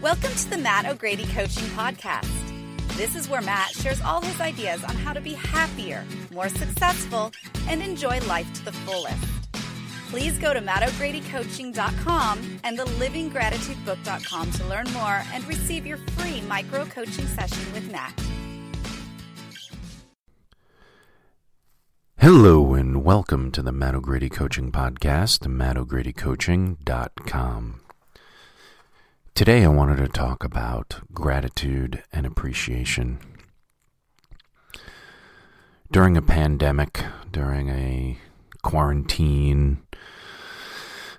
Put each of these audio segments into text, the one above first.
Welcome to the Matt O'Grady Coaching Podcast. This is where Matt shares all his ideas on how to be happier, more successful, and enjoy life to the fullest. Please go to mattogradycoaching.com and theliving.gratitudebook.com to learn more and receive your free micro coaching session with Matt. Hello and welcome to the Matt O'Grady Coaching Podcast, mattogradycoaching.com. Today I wanted to talk about gratitude and appreciation. During a pandemic, during a quarantine,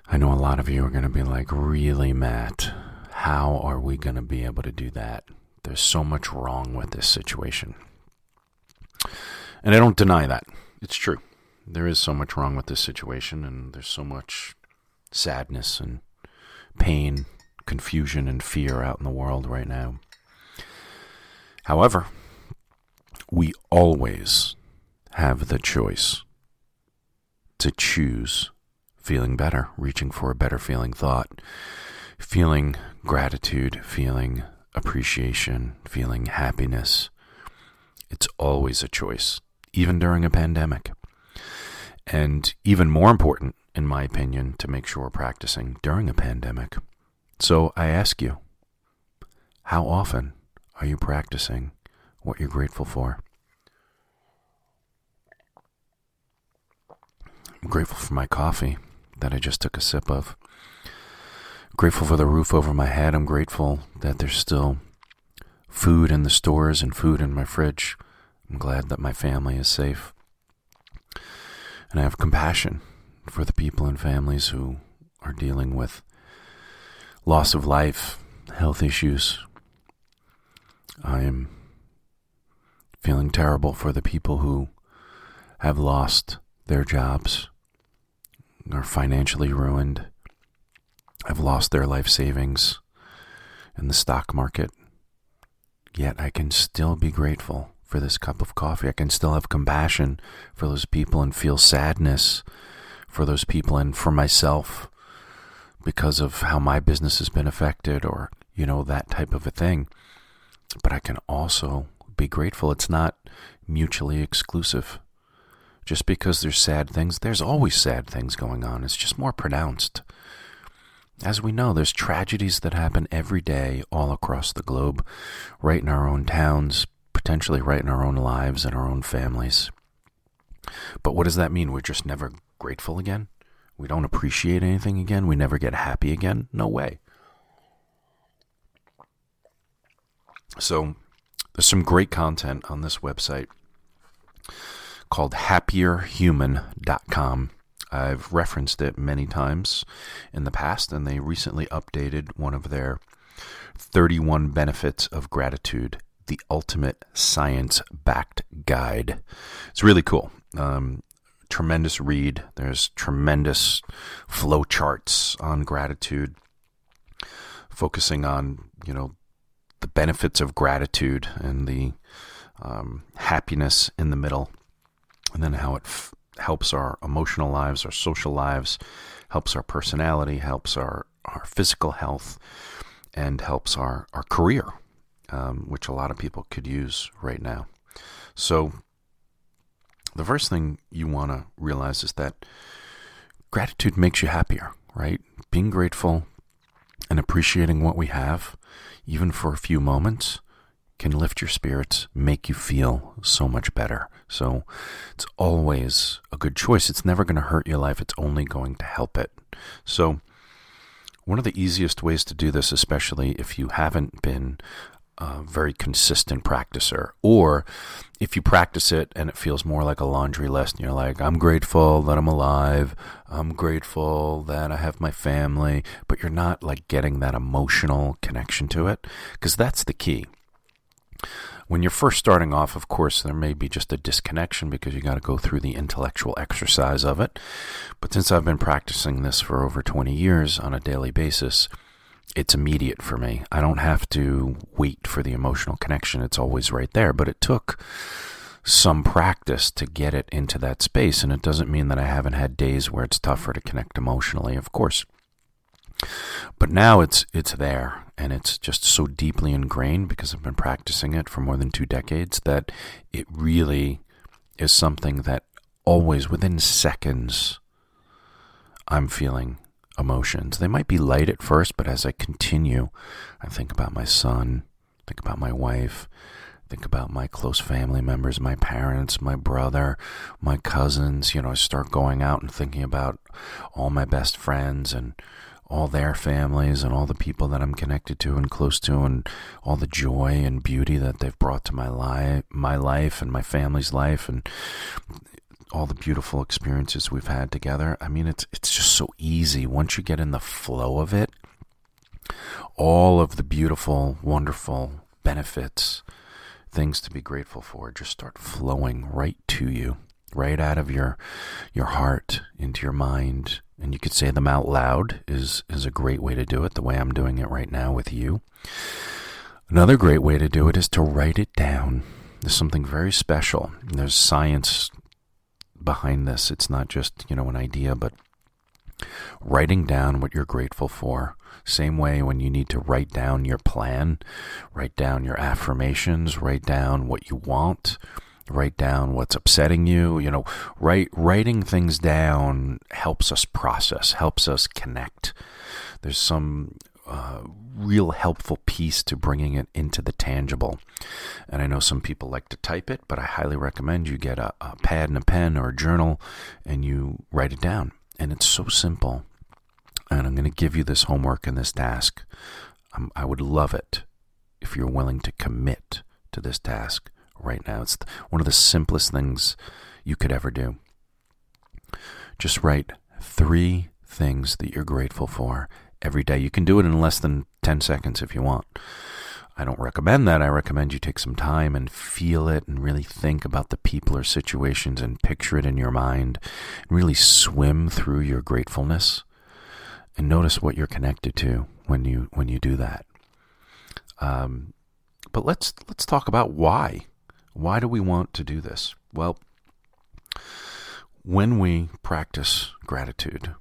I know a lot of you are going to be like, really, Matt? How are we going to be able to do that? There's so much wrong with this situation. And I don't deny that. It's true. There is so much wrong with this situation, and there's so much sadness and pain, confusion, and fear out in the world right now. However, we always have the choice to choose feeling better, reaching for a better feeling thought, feeling gratitude, feeling appreciation, feeling happiness. It's always a choice even during a pandemic. And even more important, in my opinion, to make sure we're practicing during a pandemic. So I ask you, how often are you practicing what you're grateful for? I'm grateful for my coffee that I just took a sip of. grateful for the roof over my head. I'm grateful that there's still food in the stores and food in my fridge. I'm glad that my family is safe. And I have compassion for the people and families who are dealing with loss of life, health issues. I am feeling terrible for the people who have lost their jobs, are financially ruined, have lost their life savings in the stock market. Yet I can still be grateful for this cup of coffee. I can still have compassion for those people and feel sadness for those people and for myself because of how my business has been affected or, you know, that type of a thing. But I can also be grateful it's not mutually exclusive. Just because there's sad things, there's always sad things going on. It's just more pronounced. As we know, there's tragedies that happen every day all across the globe, right in our own towns, potentially right in our own lives and our own families. But what does that mean? We're just never grateful again? We don't appreciate anything again? We never get happy again? No way. So, there's some great content on this website called happierhuman.com. I've referenced it many times in the past, and they recently updated one of their 31 benefits of gratitude the ultimate science backed guide. It's really cool. Um, tremendous read. There's tremendous flow charts on gratitude, focusing on, you know, the benefits of gratitude and the um, happiness in the middle, and then how it f- helps our emotional lives, our social lives, helps our personality, helps our, our physical health, and helps our, our career um, which a lot of people could use right now. So, the first thing you want to realize is that gratitude makes you happier, right? Being grateful and appreciating what we have, even for a few moments, can lift your spirits, make you feel so much better. So it's always a good choice. It's never going to hurt your life, it's only going to help it. So, one of the easiest ways to do this, especially if you haven't been a very consistent practicer. Or if you practice it and it feels more like a laundry list, and you're like, I'm grateful that I'm alive, I'm grateful that I have my family, but you're not like getting that emotional connection to it, because that's the key. When you're first starting off, of course, there may be just a disconnection because you got to go through the intellectual exercise of it. But since I've been practicing this for over 20 years on a daily basis, it's immediate for me. I don't have to wait for the emotional connection. It's always right there. But it took some practice to get it into that space. And it doesn't mean that I haven't had days where it's tougher to connect emotionally, of course. But now it's it's there and it's just so deeply ingrained because I've been practicing it for more than 2 decades that it really is something that always within seconds I'm feeling emotions. They might be light at first, but as I continue, I think about my son, think about my wife, think about my close family members, my parents, my brother, my cousins. You know, I start going out and thinking about all my best friends and all their families and all the people that I'm connected to and close to and all the joy and beauty that they've brought to my life, my life and my family's life and all the beautiful experiences we've had together. I mean, it's it's just so easy once you get in the flow of it. All of the beautiful, wonderful benefits, things to be grateful for, just start flowing right to you, right out of your your heart into your mind, and you could say them out loud is is a great way to do it. The way I'm doing it right now with you. Another great way to do it is to write it down. There's something very special. There's science behind this. It's not just, you know, an idea, but writing down what you're grateful for. Same way when you need to write down your plan, write down your affirmations, write down what you want, write down what's upsetting you. You know, write, writing things down helps us process, helps us connect. There's some uh, real helpful piece to bringing it into the tangible. And I know some people like to type it, but I highly recommend you get a, a pad and a pen or a journal and you write it down. And it's so simple. And I'm going to give you this homework and this task. Um, I would love it if you're willing to commit to this task right now. It's one of the simplest things you could ever do. Just write three things that you're grateful for every day. You can do it in less than 10 seconds if you want. I don't recommend that. I recommend you take some time and feel it and really think about the people or situations and picture it in your mind and really swim through your gratefulness and notice what you're connected to when you when you do that. Um, but let's let's talk about why. Why do we want to do this? Well, when we practice gratitude,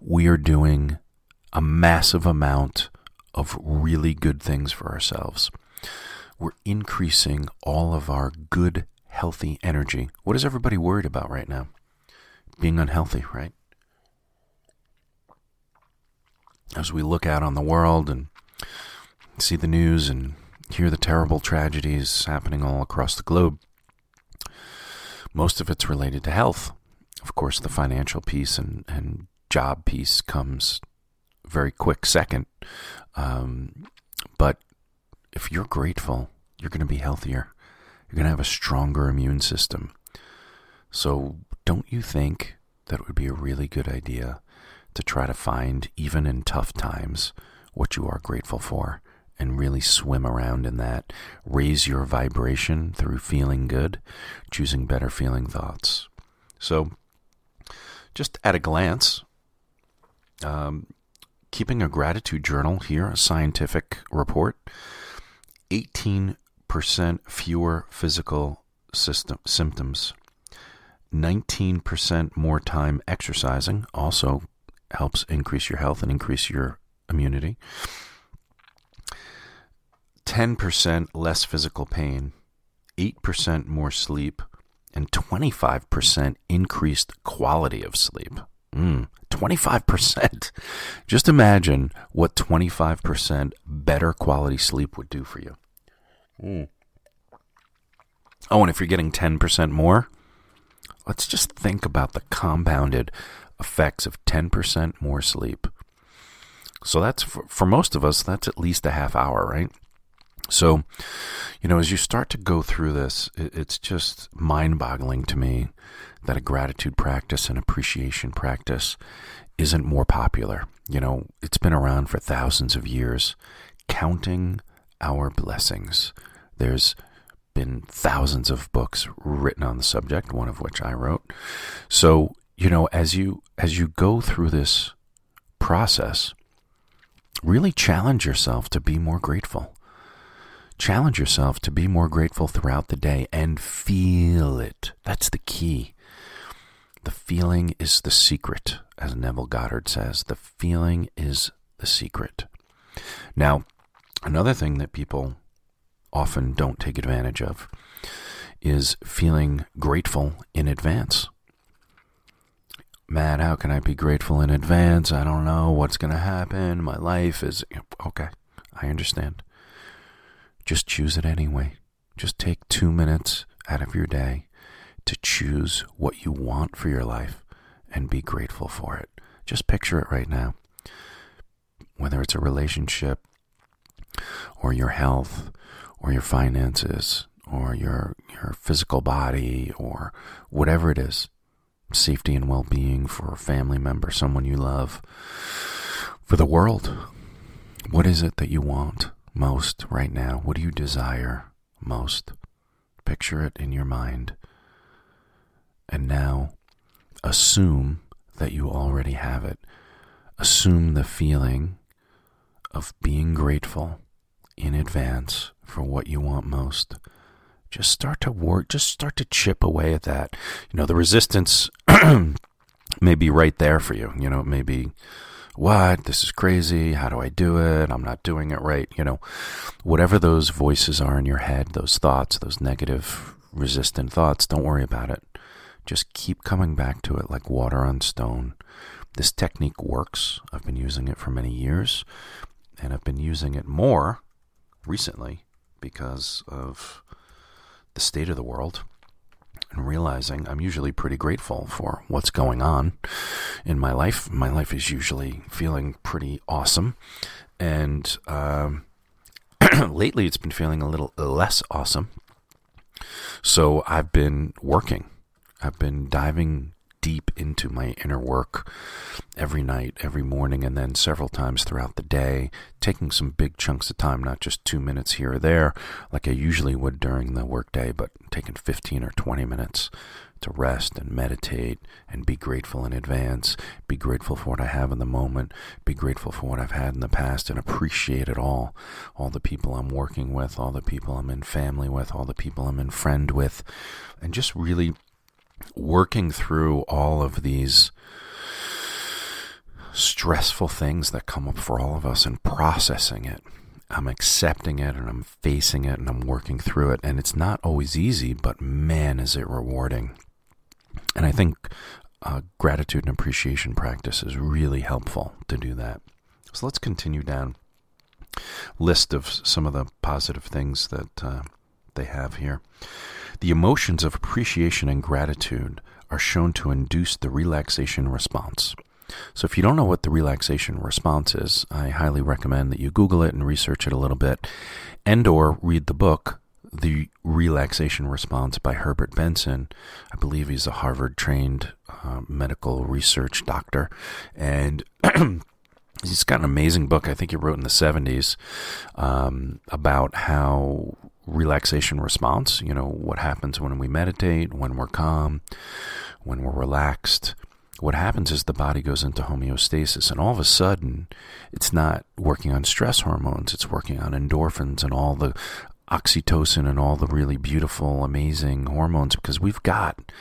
we are doing a massive amount of really good things for ourselves. We're increasing all of our good, healthy energy. What is everybody worried about right now? Being unhealthy, right? As we look out on the world and see the news and hear the terrible tragedies happening all across the globe, most of it's related to health. Of course, the financial piece and, and job piece comes very quick second. Um, but if you're grateful, you're going to be healthier. You're going to have a stronger immune system. So, don't you think that it would be a really good idea to try to find, even in tough times, what you are grateful for and really swim around in that? Raise your vibration through feeling good, choosing better feeling thoughts. So, just at a glance, um, keeping a gratitude journal here, a scientific report, 18% fewer physical system, symptoms, 19% more time exercising, also helps increase your health and increase your immunity. 10% less physical pain, 8% more sleep, and 25% increased quality of sleep. Mm, 25%. Just imagine what 25% better quality sleep would do for you. Mm. Oh, and if you're getting 10% more, let's just think about the compounded effects of 10% more sleep. So that's for, for most of us, that's at least a half hour, right? So, you know, as you start to go through this, it's just mind boggling to me that a gratitude practice and appreciation practice isn't more popular. You know, it's been around for thousands of years. Counting our blessings. There's been thousands of books written on the subject, one of which I wrote. So, you know, as you as you go through this process, really challenge yourself to be more grateful. Challenge yourself to be more grateful throughout the day and feel it. That's the key The feeling is the secret, as Neville Goddard says. The feeling is the secret. Now, another thing that people often don't take advantage of is feeling grateful in advance. Matt, how can I be grateful in advance? I don't know what's going to happen. My life is. Okay, I understand. Just choose it anyway. Just take two minutes out of your day to choose what you want for your life and be grateful for it. Just picture it right now. Whether it's a relationship or your health or your finances or your your physical body or whatever it is safety and well-being for a family member someone you love for the world what is it that you want most right now? What do you desire most? Picture it in your mind. And now assume that you already have it. Assume the feeling of being grateful in advance for what you want most. Just start to work, just start to chip away at that. You know, the resistance may be right there for you. You know, it may be, what? This is crazy. How do I do it? I'm not doing it right. You know, whatever those voices are in your head, those thoughts, those negative, resistant thoughts, don't worry about it. Just keep coming back to it like water on stone. This technique works. I've been using it for many years, and I've been using it more recently because of the state of the world and realizing I'm usually pretty grateful for what's going on in my life. My life is usually feeling pretty awesome. And um, lately it's been feeling a little less awesome. So I've been working, I've been diving deep into my inner work every night, every morning, and then several times throughout the day, taking some big chunks of time, not just two minutes here or there, like I usually would during the workday, but taking 15 or 20 minutes to rest and meditate and be grateful in advance, be grateful for what I have in the moment, be grateful for what I've had in the past, and appreciate it all. All the people I'm working with, all the people I'm in family with, all the people I'm in friend with, and just really working through all of these stressful things that come up for all of us and processing it. I'm accepting it and I'm facing it and I'm working through it. And it's not always easy, but man, is it rewarding. And I think uh, gratitude and appreciation practice is really helpful to do that. So let's continue down list of some of the positive things that uh, they have here. The emotions of appreciation and gratitude are shown to induce the relaxation response. So, if you don't know what the relaxation response is, I highly recommend that you Google it and research it a little bit, and/or read the book "The Relaxation Response" by Herbert Benson. I believe he's a Harvard-trained uh, medical research doctor, and he's got an amazing book. I think he wrote in the '70s um, about how relaxation response. You know, what happens when we meditate, when we're calm, when we're relaxed. What happens is the body goes into homeostasis, and all of a sudden, it's not working on stress hormones, it's working on endorphins and all the oxytocin and all the really beautiful, amazing hormones because we've got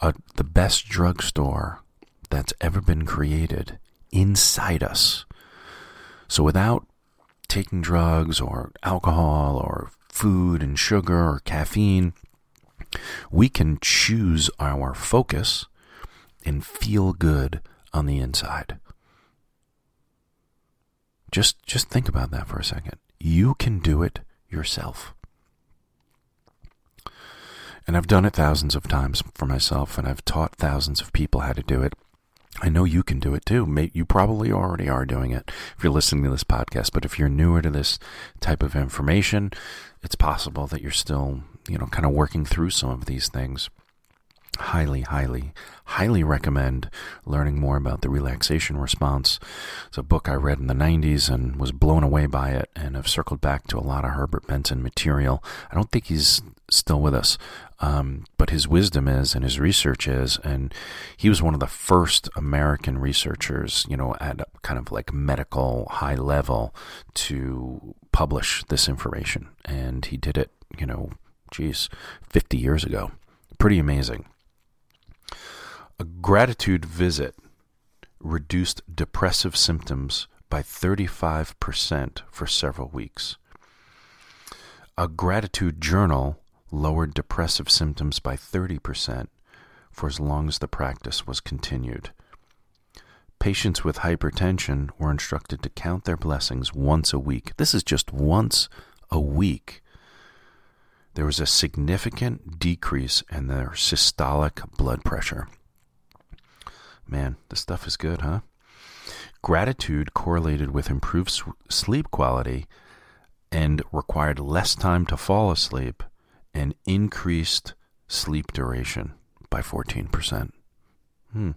a, the best drugstore that's ever been created inside us. So without taking drugs or alcohol or food and sugar or caffeine, we can choose our focus and feel good on the inside. Just just think about that for a second. You can do it yourself. And I've done it thousands of times for myself and I've taught thousands of people how to do it. I know you can do it too. You probably already are doing it if you're listening to this podcast. But if you're newer to this type of information, it's possible that you're still, you know, kind of working through some of these things. Highly, highly, highly recommend learning more about the relaxation response. It's a book I read in the 90s and was blown away by it, and have circled back to a lot of Herbert Benson material. I don't think he's still with us. Um, but his wisdom is and his research is, and he was one of the first American researchers, you know, at kind of like medical high level to publish this information. And he did it, you know, geez, 50 years ago. Pretty amazing. A gratitude visit reduced depressive symptoms by 35% for several weeks. A gratitude journal lowered depressive symptoms by 30% for as long as the practice was continued. Patients with hypertension were instructed to count their blessings once a week. This is just once a week. There was a significant decrease in their systolic blood pressure. Man, this stuff is good, huh? Gratitude correlated with improved sleep quality and required less time to fall asleep and increased sleep duration by 14%. Hmm.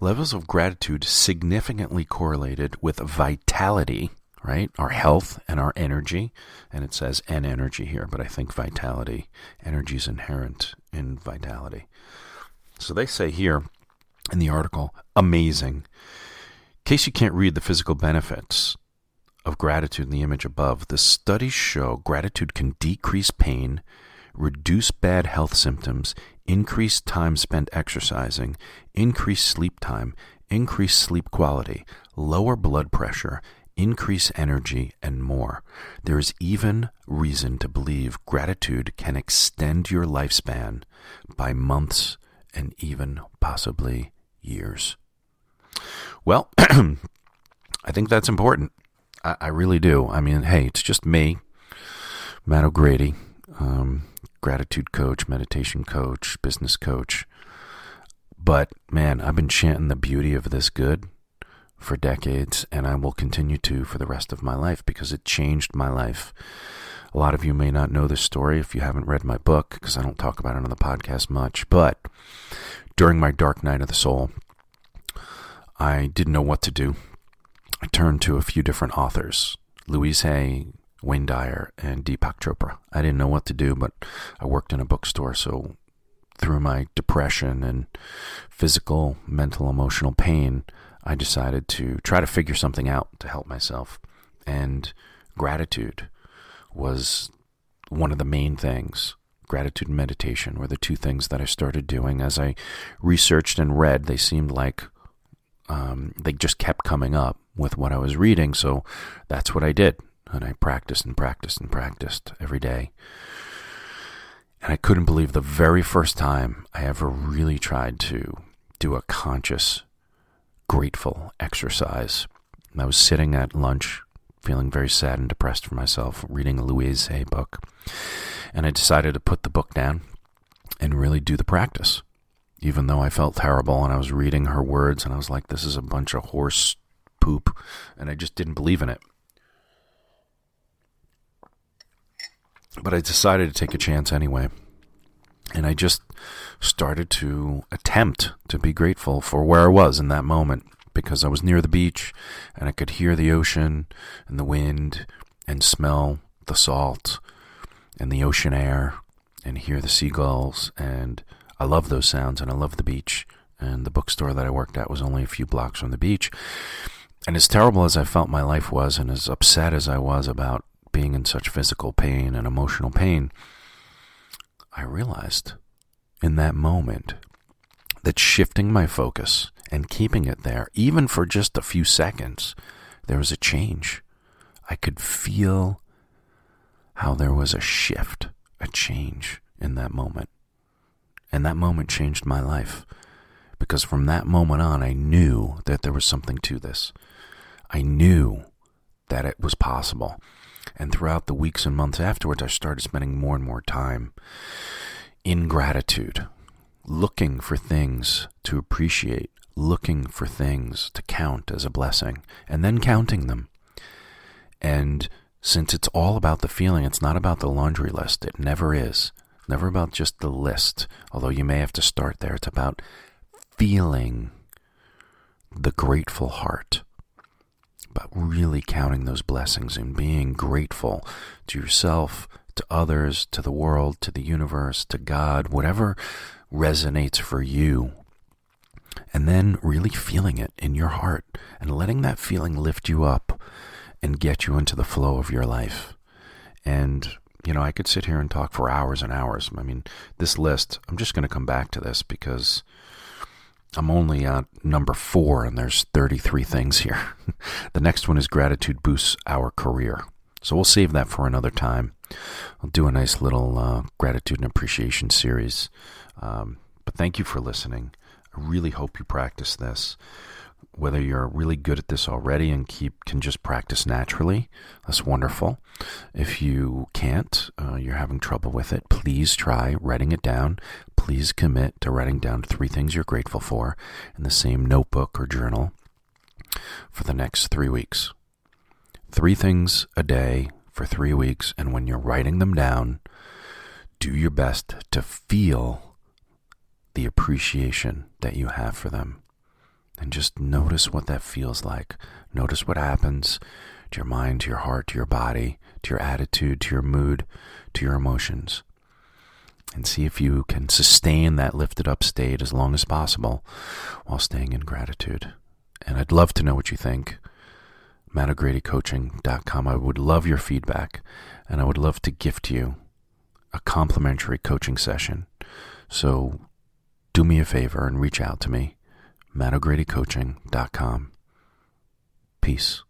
Levels of gratitude significantly correlated with vitality, right? Our health and our energy. And it says and energy here, but I think vitality. Energy is inherent in vitality. So they say here in the article, amazing. In case you can't read the physical benefits of gratitude in the image above, the studies show gratitude can decrease pain, reduce bad health symptoms, increase time spent exercising, increase sleep time, increase sleep quality, lower blood pressure, increase energy, and more. There is even reason to believe gratitude can extend your lifespan by months and even possibly years. Well, I think that's important. I, I, really do. I mean, hey, it's just me, Matt O'Grady. Um, gratitude coach, meditation coach, business coach. But man, I've been chanting the beauty of this good for decades, and I will continue to for the rest of my life because it changed my life. A lot of you may not know this story if you haven't read my book because I don't talk about it on the podcast much. But during my dark night of the soul, I didn't know what to do. I turned to a few different authors Louise Hay, Wayne Dyer and Deepak Chopra. I didn't know what to do, but I worked in a bookstore, so through my depression and physical, mental, emotional pain, I decided to try to figure something out to help myself. And gratitude was one of the main things. Gratitude and meditation were the two things that I started doing. As I researched and read, they seemed like um, they just kept coming up with what I was reading. So that's what I did. And I practiced and practiced and practiced every day. And I couldn't believe the very first time I ever really tried to do a conscious, grateful exercise. And I was sitting at lunch, feeling very sad and depressed for myself, reading a Louise Hay book. And I decided to put the book down and really do the practice. Even though I felt terrible and I was reading her words and I was like, this is a bunch of horse poop. And I just didn't believe in it. But I decided to take a chance anyway. And I just started to attempt to be grateful for where I was in that moment because I was near the beach and I could hear the ocean and the wind and smell the salt and the ocean air and hear the seagulls. And I love those sounds and I love the beach. And the bookstore that I worked at was only a few blocks from the beach. And as terrible as I felt my life was and as upset as I was about being in such physical pain and emotional pain, I realized in that moment that shifting my focus and keeping it there, even for just a few seconds, there was a change. I could feel how there was a shift, a change in that moment. And that moment changed my life. Because from that moment on, I knew that there was something to this. I knew that it was possible. And throughout the weeks and months afterwards, I started spending more and more time in gratitude, looking for things to appreciate, looking for things to count as a blessing, and then counting them. And since it's all about the feeling, it's not about the laundry list. It never is. Never about just the list, although you may have to start there. It's about feeling the grateful heart but really counting those blessings and being grateful to yourself, to others, to the world, to the universe, to God, whatever resonates for you. And then really feeling it in your heart and letting that feeling lift you up and get you into the flow of your life. And, you know, I could sit here and talk for hours and hours. I mean, this list, I'm just going to come back to this because I'm only at number four, and there's 33 things here. the next one is gratitude boosts our career. So we'll save that for another time. I'll do a nice little uh, gratitude and appreciation series. Um, but thank you for listening. Really hope you practice this. Whether you're really good at this already and keep can just practice naturally, that's wonderful. If you can't, uh, you're having trouble with it, please try writing it down. Please commit to writing down three things you're grateful for in the same notebook or journal for the next three weeks. Three things a day for three weeks, and when you're writing them down, do your best to feel the appreciation that you have for them. And just notice what that feels like. Notice what happens to your mind, to your heart, to your body, to your attitude, to your mood, to your emotions. And see if you can sustain that lifted up state as long as possible while staying in gratitude. And I'd love to know what you think. MattO'GradyCoaching.com. I would love your feedback, and I would love to gift you a complimentary coaching session. So do me a favor and reach out to me, MattO'GradyCoaching.com. Peace.